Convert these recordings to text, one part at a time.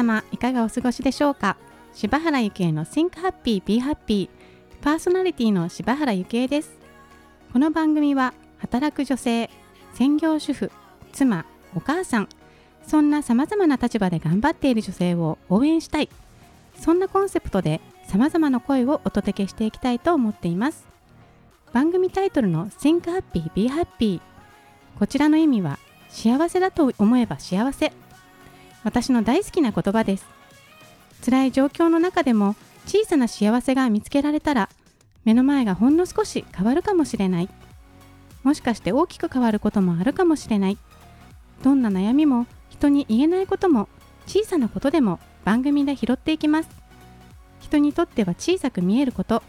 様いかがお過ごしでしょうか？柴原ゆきえの Think Happy Be Happy パーソナリティの柴原ゆきえです。この番組は働く女性専業主婦妻お母さんそんな様々な立場で頑張っている女性を応援したい。そんなコンセプトで様々な声をお届けしていきたいと思っています。番組タイトルの Think Happy Be Happy こちらの意味は幸せだと思えば幸せ。私の大好きな言葉です。辛い状況の中でも小さな幸せが見つけられたら目の前がほんの少し変わるかもしれない。もしかして大きく変わることもあるかもしれない。どんな悩みも人に言えないことも小さなことでも番組で拾っていきます。人にとっては小さく見えること。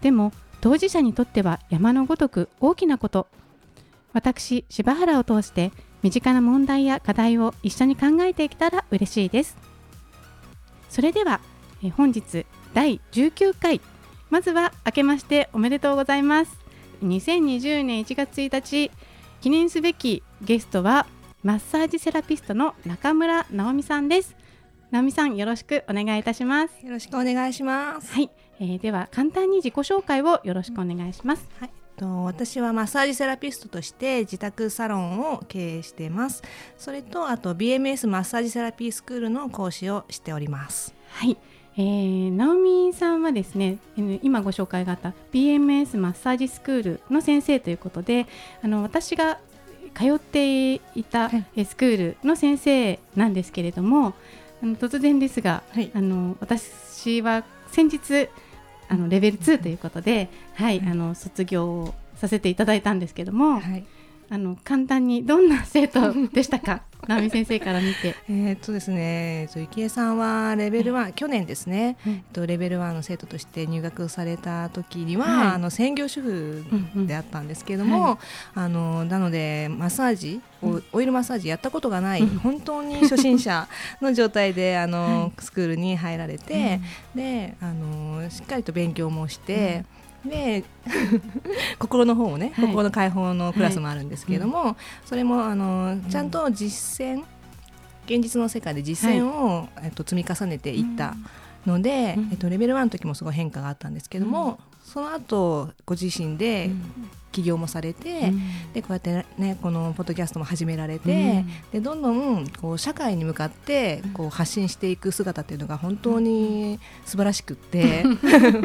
でも当事者にとっては山のごとく大きなこと。私柴原を通して身近な問題や課題を一緒に考えていけたら嬉しいです。それではえ本日第19回。まずは明けましておめでとうございます。2020年1月1日。記念すべきゲストはマッサージセラピストの中村直美さんです。直美さんよろしくお願いいたします。よろしくお願いします。はい、えー、では簡単に自己紹介をよろしくお願いします、はいと私はマッサージセラピストとして自宅サロンを経営しています。それとあと BMS マッサージセラピースクールの講師をしております。はい。えー、ナオミさんはですね今ご紹介があった BMS マッサージスクールの先生ということであの私が通っていたスクールの先生なんですけれども、あの突然ですが、はい、あの私は先日あのレベル2ということで、はい、あの卒業をさせていただいたんですけども、はい、あの簡単にどんな生徒でしたか？直美先生から見て。えっとですね、池江さんはレベル1、去年ですね、えっとレベル1の生徒として入学された時には、はい、あの専業主婦であったんですけれども、うんうん。はい、あのなのでマッサージオイルマッサージやったことがない、本当に初心者の状態であの、スクールに入られて、であのしっかりと勉強もして。で 心の方もね、はい、心の解放のクラスもあるんですけれども、はい、それもあのちゃんと実践、現実の世界で実践を、はい、えっと、積み重ねていったので、えっと、レベル1の時もすごい変化があったんですけども、その後ご自身で起業もされて、うん、でこうやってねこのポッドキャストも始められて、うん、でどんどんこう社会に向かってこう発信していく姿っていうのが本当に素晴らしくって、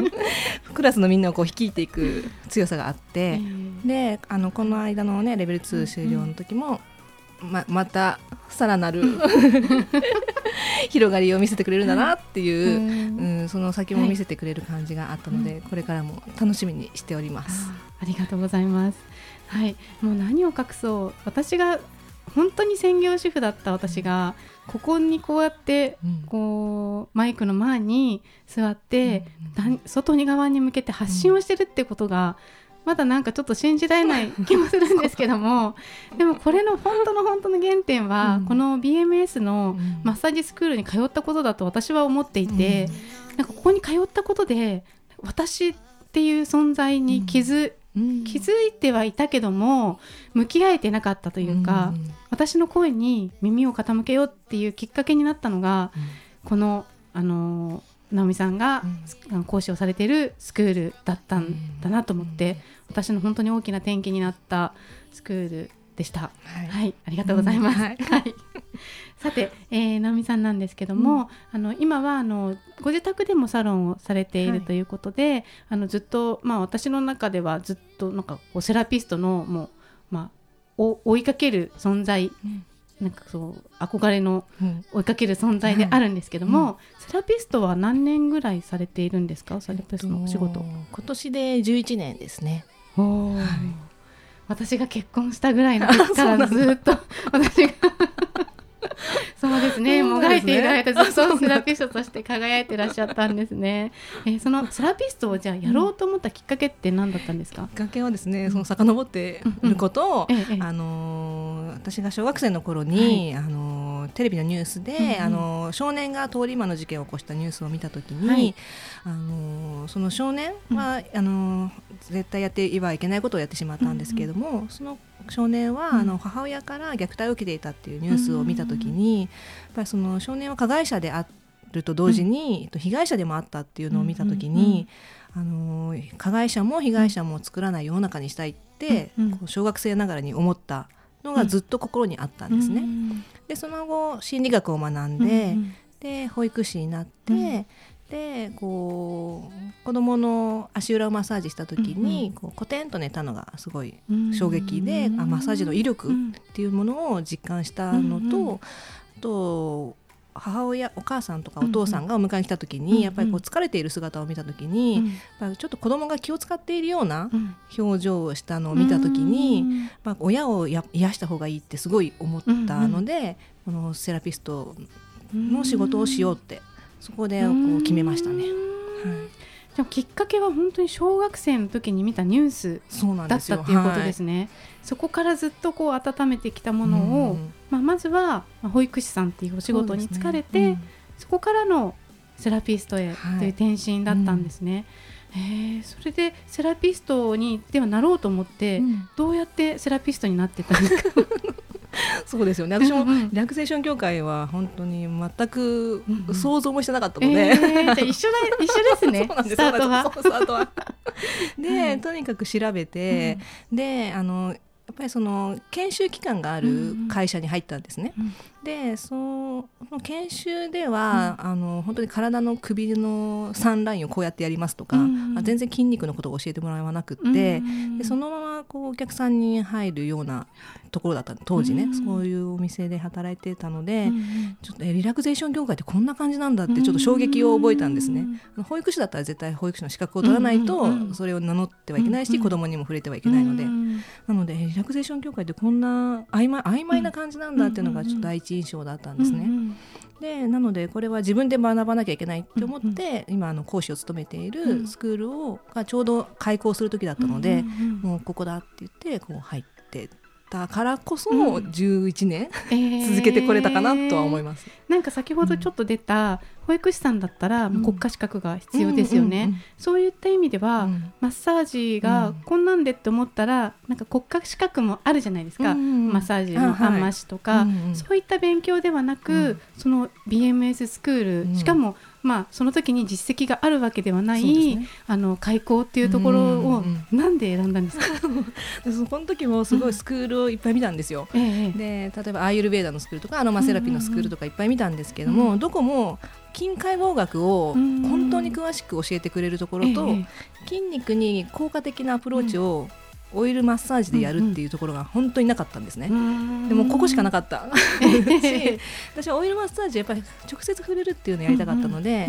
クラスのみんなをこう率いていく強さがあって、であのこの間のねレベル2終了の時も、ままたさらなる 広がりを見せてくれるんだなっていう、うん、うん、その先も見せてくれる感じがあったので、はい、これからも楽しみにしております。ありがとうございます。はい。もう何を隠そう。私が本当に専業主婦だった私がここにこうやってこうマイクの前に座って外に側に向けて発信をしてるってことがまだなんかちょっと信じられない気もするんですけども でもこれの本当の本当の原点は、うん、この BMS のマッサージスクールに通ったことだと私は思っていて、うん、なんかここに通ったことで私っていう存在に気づ,、うん、気づいてはいたけども向き合えてなかったというか、私の声に耳を傾けようっていうきっかけになったのが、このあの直美さんが、講師をされているスクールだったんだなと思って、私の本当に大きな転機になったスクールでした。はい、はい、ありがとうございます。うん、はい、さて、えー、直美さんなんですけども、うん、あの今はあのご自宅でもサロンをされているということで、はい、あのずっとまあ私の中ではずっとなんかこうセラピストのもうまあ追いかける存在なんかそう憧れの追いかける存在であるんですけども、うん。うん、セラピストは何年ぐらいされているんですか？セラピストのお仕事、今年で11年ですね、はい、私が結婚したぐらいの時から ずっと私が そうですね、もがいている間ずっとセ ラピストとして輝いてらっしゃったんですね。えー、そのセラピストをじゃあやろうと思ったきっかけって何だったんですか？きっかけはですね、その遡っていることを、あの私が小学生の頃に、はい、あのテレビのニュースで、うんうん、あの少年が通り魔の事件を起こしたニュースを見たときに、はい、あのその少年は、うん、あの絶対やってはいけないことをやってしまったんですけれども、うんうん、その少年は、あの母親から虐待を受けていたっていうニュースを見た時に、やっぱりその少年は加害者であると同時に、被害者でもあったっていうのを見た時に、あの加害者も被害者も作らない世の中にしたいって、こう小学生ながらに思ったのがずっと心にあったんですね。でその後心理学を学んで、で保育士になって、でこう子供の足裏をマッサージした時に、こうコテンと寝たのがすごい衝撃で、あマッサージの威力っていうものを実感したのと、あと母親お母さんとかお父さんがお迎えに来た時に、やっぱりこう疲れている姿を見た時に、やっぱりちょっと子供が気を使っているような表情をしたのを見た時に、まあ、親をや癒した方がいいってすごい思ったので、このセラピストの仕事をしようってそこでこう決めましたね。はい。でもきっかけは本当に小学生の時に見たニュースだったっていうことですね。そこからずっとこう温めてきたものを、うん、まあ、まずは保育士さんっていうお仕事に疲れてそ、ねうん、そこからのセラピストへとい。う転身だったんですね。はいうん、えー、それでセラピストにではなろうと思って、どうやってセラピストになってたんですか？そうですよね。私もリラクゼーション協会は本当に全く想像もしてなかったので、えー、じゃ一緒だ一緒ですね。スタートは。スタートは。で、とにかく調べて、であのやっぱりその研修期間がある会社に入ったんですね。うんうん、でその研修では、うん、あの本当に体の首の3ラインをこうやってやりますとか、うんうん、全然筋肉のことを教えてもらわなくって、うんうん、でそのままこうお客さんに入るようなところだった当時ね、うん、そういうお店で働いてたので、うん、ちょっとリラクゼーション業界ってこんな感じなんだってちょっと衝撃を覚えたんですね、うん、保育士だったら絶対保育士の資格を取らないとそれを名乗ってはいけないし、うん、子供にも触れてはいけないので、なのでリラクゼーション業界ってこんな曖昧曖昧な感じなんだっていうのがちょっと第一印象だったんですね。でなのでこれは自分で学ばなきゃいけないって思って、今あの講師を務めているスクールをがちょうど開校する時だったので、もうここだって言ってこう入ってたからこそ11年、うん、続けてこれたかなとは思います、えー、なんか先ほどちょっと出た保育士さんだったら国家資格が必要ですよね、そういった意味では、うん、マッサージがこんなんでって思ったらなんか国家資格もあるじゃないですか、マッサージの半増しとか、そういった勉強ではなく、その BMS スクール、しかもまあ、その時に実績があるわけではない、ね、あの開校っていうところをなんで選んだんですか？その時もすごいスクールをいっぱい見たんですよ。うん、で例えばアーユルベーダのスクールとかアロマセラピーのスクールとかいっぱい見たんですけども、うん、どこも筋解剖学を本当に詳しく教えてくれるところと、筋肉に効果的なアプローチを、オイルマッサージでやるっていうところが本当になかったんですね、でもここしかなかった。し 私はオイルマッサージやっぱり直接触れるっていうのをやりたかったので、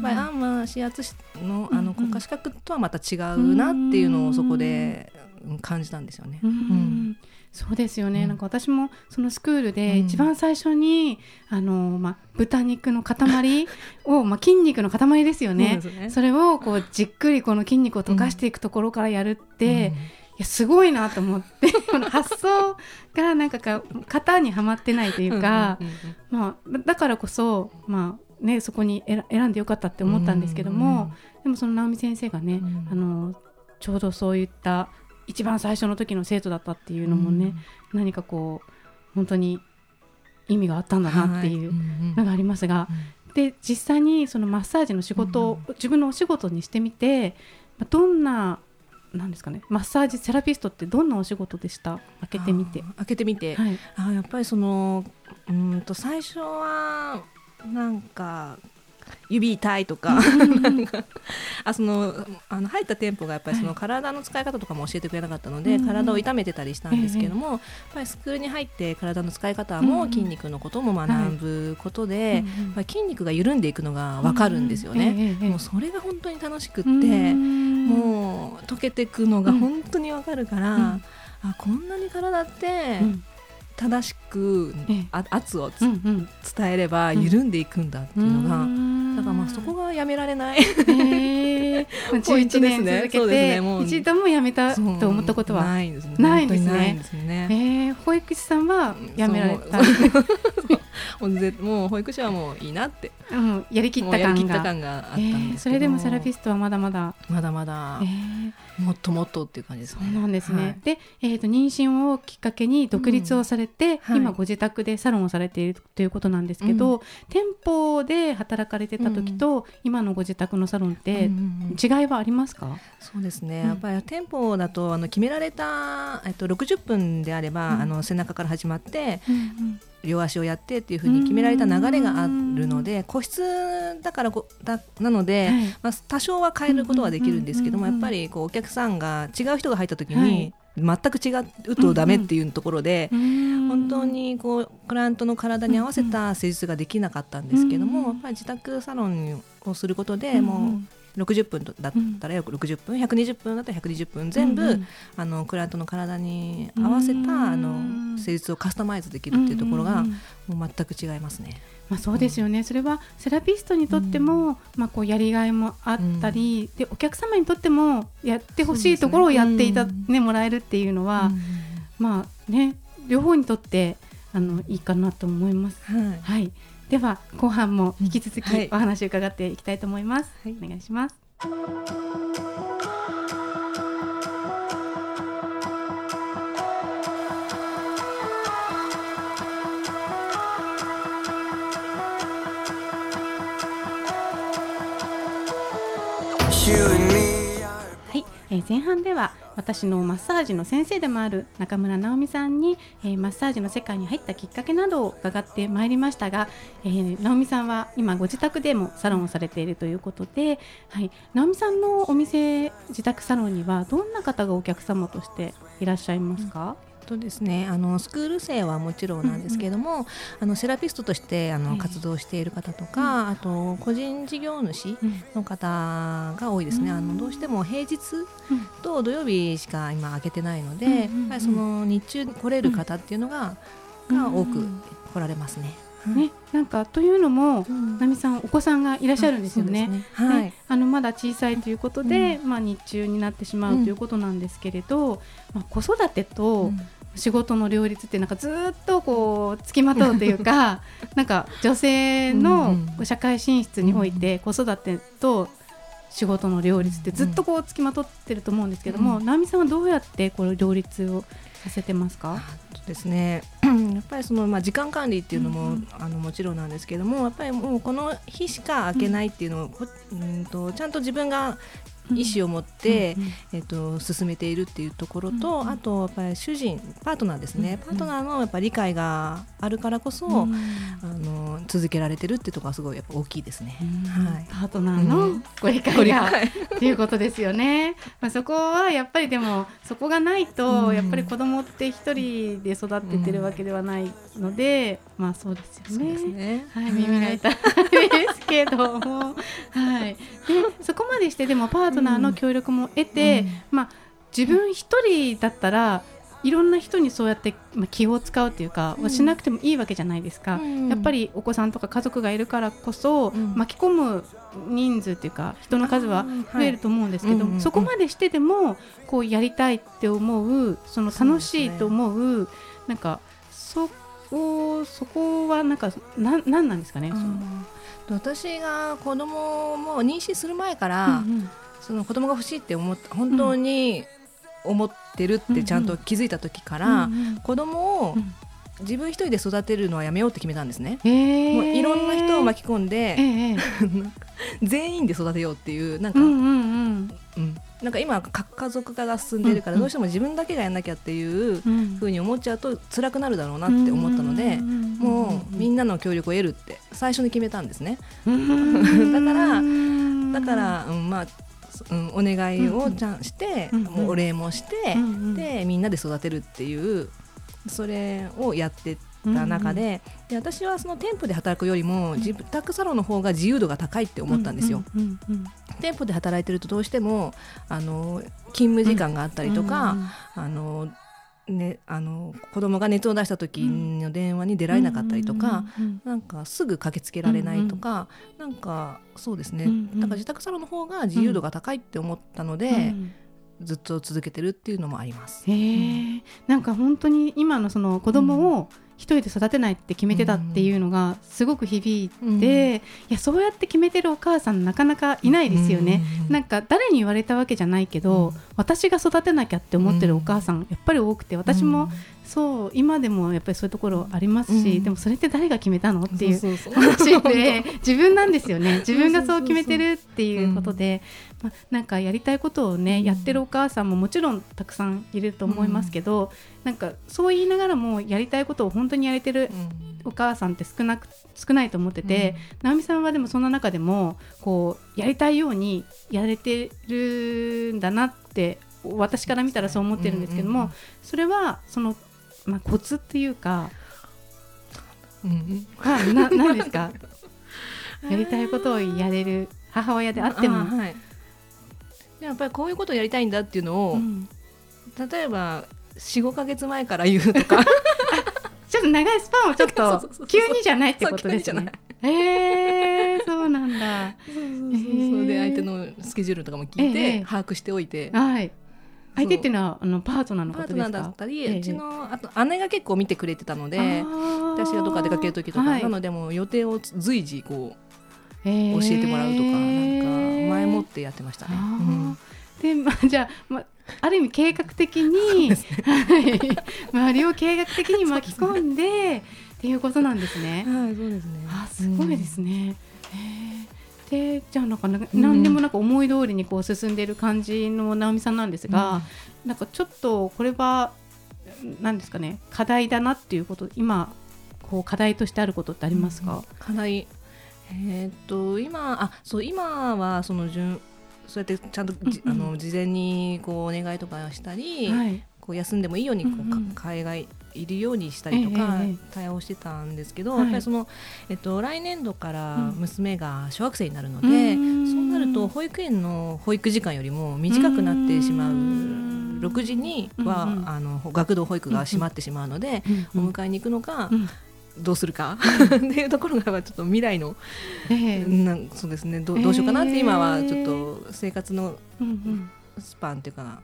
まあ、アンマ指圧のあの国家資格とはまた違うなっていうのをそこで感じたんですよね。うんうんそうですよね、うん、なんか私もそのスクールで一番最初に、うん、あのまあ、豚肉の塊を、まあ、筋肉の塊ですよね。ね、それをこうじっくりこの筋肉を溶かしていくところからやるって、うんやすごいなと思って この発想がなんかか型にはまってないというか、まあ、だからこそ、まあね、そこに選んでよかったって思ったんですけども、でもその直美先生がね、あのちょうどそういった一番最初の時の生徒だったっていうのもね、何かこう本当に意味があったんだなってい。うのがありますが、で実際にそのマッサージの仕事を、自分のお仕事にしてみてどんななんですかねマッサージセラピストってどんなお仕事でした？開けてみて。開けてみて、はい、あやっぱりそのうんと最初はなんか指痛いとか。あそのあの入った店舗がやっぱりその体の使い方とかも教えてくれなかったので、はい、体を痛めてたりしたんですけども、やっぱりスクールに入って体の使い方も筋肉のことも学ぶことで、はい、筋肉が緩んでいくのが分かるんですよね。もうそれが本当に楽しくってもう溶けていくのが本当に分かるから、あこんなに体って、正しく、圧を伝えれば緩んでいくんだっていうのが、だからまあそこがやめられない、えー、11年続けて、ね、一度もやめたと思ったことはないですね。ないですね。えー、保育士さんはやめられた。もう保育士はもういいなって、うん、やりきった感が。感があったんですけど、えー、それでもセラピストはまだまだ。まだまだ、えー、もっともっとっていう感じですね。そうなんですね、はい、で、えーと、妊娠をきっかけに独立をされて、うん。はい、今ご自宅でサロンをされているということなんですけど、うん、店舗で働かれてた時と、今のご自宅のサロンって違いはありますか、そうですね、やっぱり店舗だとあの決められた、えっと、60分であれば、あの背中から始まって、両足をやってっていうふうに決められた流れがあるので個室だからだなので、はい、まあ、多少は変えることはできるんですけどもやっぱりこうお客さんが違う人が入った時に、全く違うとダメっていうところで、本当にこうクライアントの体に合わせた施術ができなかったんですけども、やっぱり自宅サロンをすることでもう60分だったら約60分、うん、120分だったら120分全部、うんうん、あのクライアントの体に合わせたあの施術をカスタマイズできるっていうところが、もう全く違いますね。まあ、そうですよね、それはセラピストにとっても、まあ、こうやりがいもあったり、でお客様にとってもやってほしいところをやっていた、ねもらえるっていうのは、まあね両方にとってあのいいかなと思います。はい、はいでは後半も引き続きお話を伺っていきたいと思います、はい、お願いしますえー、前半では私のマッサージの先生でもある中村直美さんに、えー、マッサージの世界に入ったきっかけなどを伺ってまいりましたが、えー、直美さんは今ご自宅でもサロンをされているということで、はい、直美さんのお店自宅サロンにはどんな方がお客様としていらっしゃいますか、うんとですね。あのスクール生はもちろんなんですけれども、うんうん、あのセラピストとしてあの、活動している方とか、あと個人事業主の方が多いですね、あのどうしても平日と土曜日しか今開けてないので、やっぱりその日中来れる方っていうのが,、が多く来られますね。ね、なんかというのも、うん、奈美さんお子さんがいらっしゃるんですよね。ね。はい、あのまだ小さいということで、うん、まあ日中になってしまうということなんですけれど、まあ子育てと仕事の両立ってなんかずっとこうつきまとうというか なんか女性の社会進出において子育てと仕事の両立ってずっとこうつきまとってると思うんですけども、直美さんはどうやってこの両立をさせてますか？ですね。やっぱりその、まあ、時間管理っていうのも、うん、あのもちろんなんですけどもやっぱりもうこの日しか開けないっていうのを、うん、とちゃんと自分が意思を持って、えー、と進めているっていうところと、あとやっぱり主人パートナーですね、パートナーのやっぱ理解があるからこそ、あの続けられてるっていうところはすごいやっぱ大きいですね。はい、パートナーのご理解が、っていうことですよね。まあそこはやっぱりでもそこがないと、やっぱり子供って一人で育ててるわけではないので、まあそうですよね。ね。はい、耳が痛いですけども、はい。でそこまでしてでもパートトナーの協力も得て、まあ、自分一人だったらいろんな人にそうやって、まあ、気を使うっていうか、はしなくてもいいわけじゃないですか、うん、やっぱりお子さんとか家族がいるからこそ、うん、巻き込む人数っていうか人の数は増えると思うんですけど、はい、そこまでしてでもこうやりたいって思うその楽しいと思う、ね、なんかそこそこはなんかななんなんですかね、うん、私が子供も妊娠する前から、うんうんその子供が欲しいって思っ本当に思ってるってちゃんと気づいた時から、うんうん、子供を自分一人で育てるのはやめようって決めたんですね。もういろんな人を巻き込んで、えー、全員で育てようっていうなんか、うんうんうん。うん、なんか今核家族化が進んでいるからどうしても自分だけがやんなきゃっていうふうに思っちゃうと辛くなるだろうなって思ったので、もうみんなの協力を得るって最初に決めたんですね。だからだから、うん、まあうん、お願いをちゃんして、うんうん、もうお礼もして、うんうん、でみんなで育てるっていうそれをやってた中でうんうん、で私はその店舗で働くよりも自宅サロンの方が自由度が高いって思ったんですよ。うんうんうん店舗で働いてるとどうしてもあの勤務時間があったりとか、うんうん、あのね、あの子供が熱を出した時の電話に出られなかったりとか、うん、なんかすぐ駆けつけられないとか、うん、なんかそうですね、うん、だから自宅サロンの方が自由度が高いって思ったので、ずっと続けてるっていうのもあります。へなんか本当に今のその子供を一人で育てないって決めてたっていうのがすごく響いて、いやそうやって決めてるお母さんなかなかいないですよね、なんか誰に言われたわけじゃないけど、私が育てなきゃって思ってるお母さんやっぱり多くて私もそう今でもやっぱりそういうところありますし、うん、でもそれって誰が決めたのっていう話で 自分なんですよね。自分がそう決めてるっていうことで、まあ、なんかやりたいことをね、やってるお母さんももちろんたくさんいると思いますけど、うん、なんかそう言いながらもやりたいことを本当にやれてるお母さんって少なく少ないと思ってて、うん、直美さんはでもその中でもこうやりたいようにやれてるんだなって私から見たらそう思ってるんですけども、それはそのまあ、コツっていうか、うん、はな 何ですか？やりたいことをやれる母親であっても、はい、やっぱりこういうことをやりたいんだっていうのを、うん、例えば45か月前から言うとか。ちょっと長いスパンをちょっと急にじゃないってことですね。えー、そうなんだ。そうそうそうそう、で相手のスケジュールとかも聞いて、把握しておいて、はい、相手っていうのはあのパートナーの方ですか？パートナーだったり、ええ、うちのあと姉が結構見てくれてたので私がどっか出かける時とか、はい、なのでも予定を随時こう、教えてもらうとかなんか前もってやってましたね。うん、で、まあ、じゃあ、まあある意味計画的に、ね、はい、周りを計画的に巻き込んでっていうことなんですね。はい、そうですね。あ、すごいですね。うんでじゃあなんか何でもなんか思い通りにこう進んでいる感じの直美さんなんですが、うん、なんかちょっとこれは何ですかね課題だなっていうこと今こう課題としてあることってありますか、うん、課題。えー、っと今あそう今はその順そうやってちゃんと、うんうん、あの事前にこうお願いとかしたり、はい、こう休んでもいいようにこう、うんうん、海外いるようにしたりとか対応してたんですけど、やっぱりその、えっと、来年度から娘が小学生になるので、そうなると保育園の保育時間よりも短くなってしまう。6時には、あの学童保育が閉まってしまうので、お迎えに行くのか、どうするか？っていうところがちょっと未来の、えー、なそうですねどどうしようかなって今はちょっと生活のスパンっていうか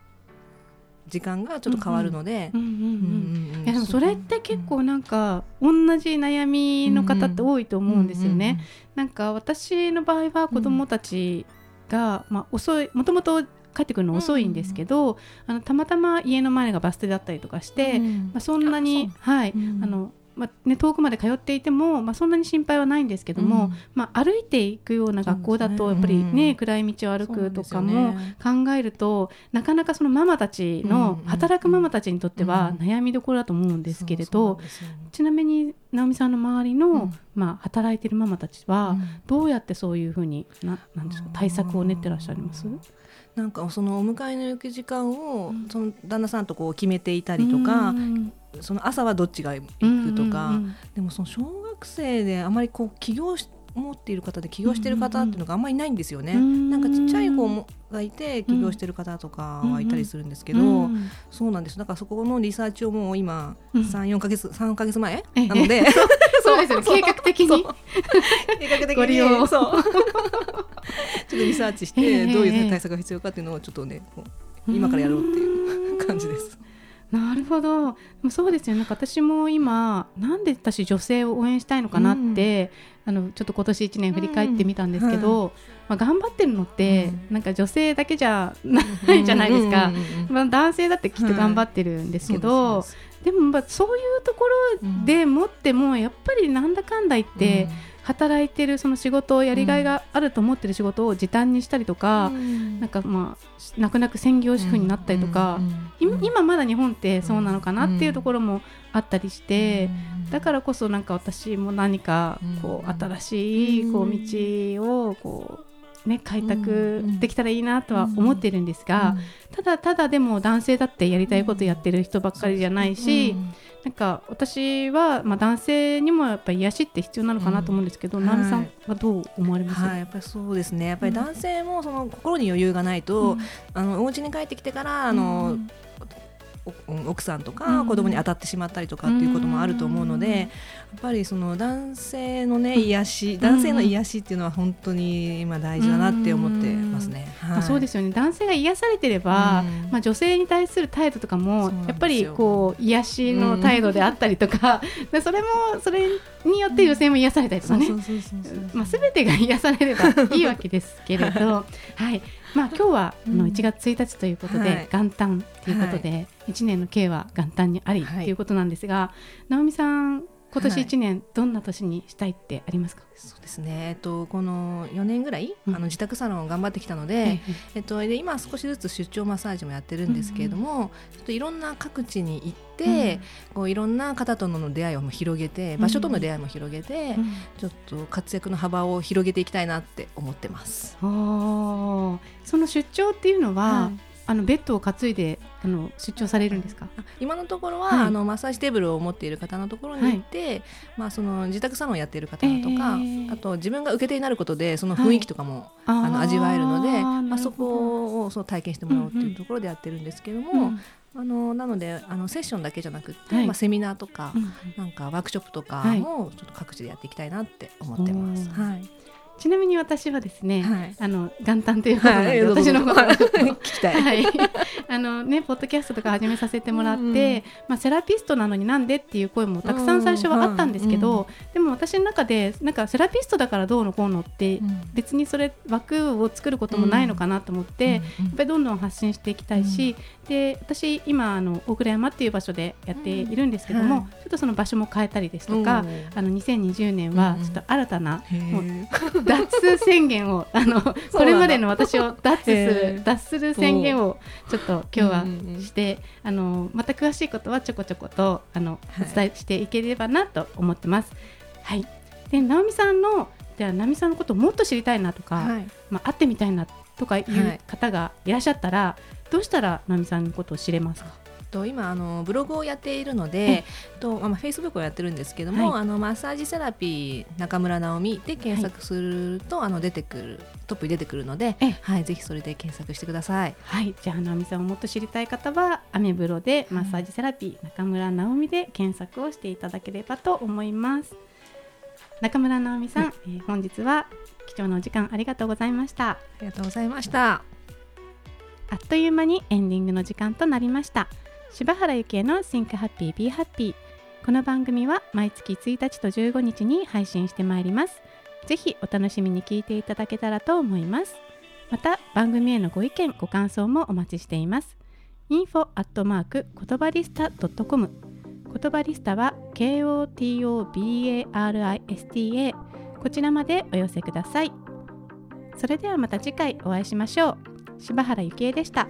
時間がちょっと変わるので。でもそれって結構なんか同じ悩みの方って多いと思うんですよね。なんか私の場合は子どもたちが、まあ、遅いもともと帰ってくるの遅いんですけど、あのたまたま家の前がバス停だったりとかして、まあ、そんなにはい、あのまあね、遠くまで通っていても、まあ、そんなに心配はないんですけども、うん、まあ、歩いていくような学校だと、やっぱりね、うん、暗い道を歩くとかも考えると、ね、なかなかそのママたちの、働くママたちにとっては悩みどころだと思うんですけれど、ちなみに直美さんの周りの、まあ、働いてるママたちは、どうやってそういうふうにななんですか対策を練ってらっしゃいます？なんかそのお迎えの行く時間を、その旦那さんとこう決めていたりとか、その朝はどっちが行くとか、でもその小学生であまりこう起業し持っている方で起業している方っていうのがあんまりないんですよね。なんかちっちゃい子もがいて起業している方とかはいたりするんですけど、そうなんです。だからそこのリサーチをもう今34か月3か月前なので。そうですよ 計画的に。計画的に。そう。ちょっとリサーチしてどういう対策が必要かっていうのをちょっとね今からやろうっていうほど。そうですよね。私も今なんで私女性を応援したいのかなって、うん、あのちょっと今年1年振り返ってみたんですけど、うん。まあ、頑張ってるのって、うん、なんか女性だけじゃ ないじゃないですか、まあ、男性だってきっと頑張ってるんですけど、でもまあそういうところでもってもやっぱりなんだかんだ言って、働いてるその仕事をやりがいがあると思ってる仕事を時短にしたりとか、うん、なんかまあ泣く泣く専業主婦になったりとか、うん、今まだ日本ってそうなのかなっていうところもあったりして、だからこそなんか私も何かこう新しいこう道をこうね開拓できたらいいなとは思ってるんですが、ただただでも男性だってやりたいことやってる人ばっかりじゃないし。なんか私は、まあ、男性にもやっぱり癒しって必要なのかなと思うんですけど、うん、直美さんはどう思われます、はい、やっぱりそうですね。やっぱり男性もその心に余裕がないと、うん、あのお家に帰ってきてからあの、奥さんとか子供に当たってしまったりとかっていうこともあると思うので、やっぱりその男性のね癒し、男性の癒しっていうのは本当に今大事だなって思ってますね。はい、そうですよね。男性が癒されてれば、まあ女性に対する態度とかもやっぱりこう癒しの態度であったりとか、でそれもそれによって女性も癒されたりとかね、まあすべてが癒されればいいわけですけれど、はい。まあ今日はあの1月1日ということで、元旦ということで、1年の計は元旦にありということなんですが、直美さん今年1年、どんな年にしたいってありますか、そうですね、えっと、この4年ぐらい、うん、あの自宅サロンを頑張ってきたので、えっと、で今少しずつ出張マッサージもやってるんですけれども、うん。うん、ちょっといろんな各地に行って、うん、こういろんな方との出会いを広げて場所との出会いも広げて、うん、ちょっと活躍の幅を広げていきたいなって思ってます。その出張っていうのは、はいあのベッドを担いであの出張されるんですか？今のところは、はい、あのマッサージテーブルを持っている方のところに行って、はい、まあ、その自宅サロンをやっている方とか、えー、あと自分が受け手になることでその雰囲気とかも、はい、あの味わえるのでまあ、そこをそう体験してもらおうというところでやってるんですけども。うんうん。あのなのであのセッションだけじゃなくて、はい、まあ、セミナーとか、うん、なんかワークショップとかもちょっと各地でやっていきたいなって思ってます。はいちなみに私はですね、はい、あの元旦ということで、はい、私のこと。聞きたい、はい、あのねポッドキャストとか始めさせてもらって、うん、まあセラピストなのになんでっていう声もたくさん最初はあったんですけど、うん、でも私の中でなんかセラピストだからどうのこうのって、うん、別にそれ枠を作ることもないのかなと思って、やっぱりどんどん発信していきたいし、で私今あの大倉山っていう場所でやっているんですけども、はい、ちょっとその場所も変えたりですとか、あの2020年はちょっと新たな、もう脱宣言を あのこれまでの私を脱する脱する宣言をちょっと今日はして、あのまた詳しいことはちょこちょことあの、お伝えしていければなと思ってます。はい。で直美さんのじゃあ直美さんのことをもっと知りたいなとか、はい、まあ会ってみたいなとかいう方がいらっしゃったら、どうしたら直美さんのことを知れますか？と今あのブログをやっているので、とまあフェイスブックをやってるんですけども、はい、あのマッサージセラピー中村直美で検索すると、はい、あの出てくるトップに出てくるので、はいぜひそれで検索してください。はいじゃあ直美さんをもっと知りたい方はアメブロでマッサージセラピー中村直美で検索をしていただければと思います。中村直美さん、はい、えー、本日は貴重なお時間ありがとうございました。ありがとうございました。あっという間にエンディングの時間となりました。柴原幸恵の Think Happy Be Happy この番組は毎月1日と15日に配信してまいります。ぜひお楽しみに聞いていただけたらと思います。また番組へのご意見ご感想もお待ちしています。info アットマーク言葉リスタ .com 言葉リスタは KOTOBARISTA こちらまでお寄せください。それではまた次回お会いしましょう。柴原幸恵でした。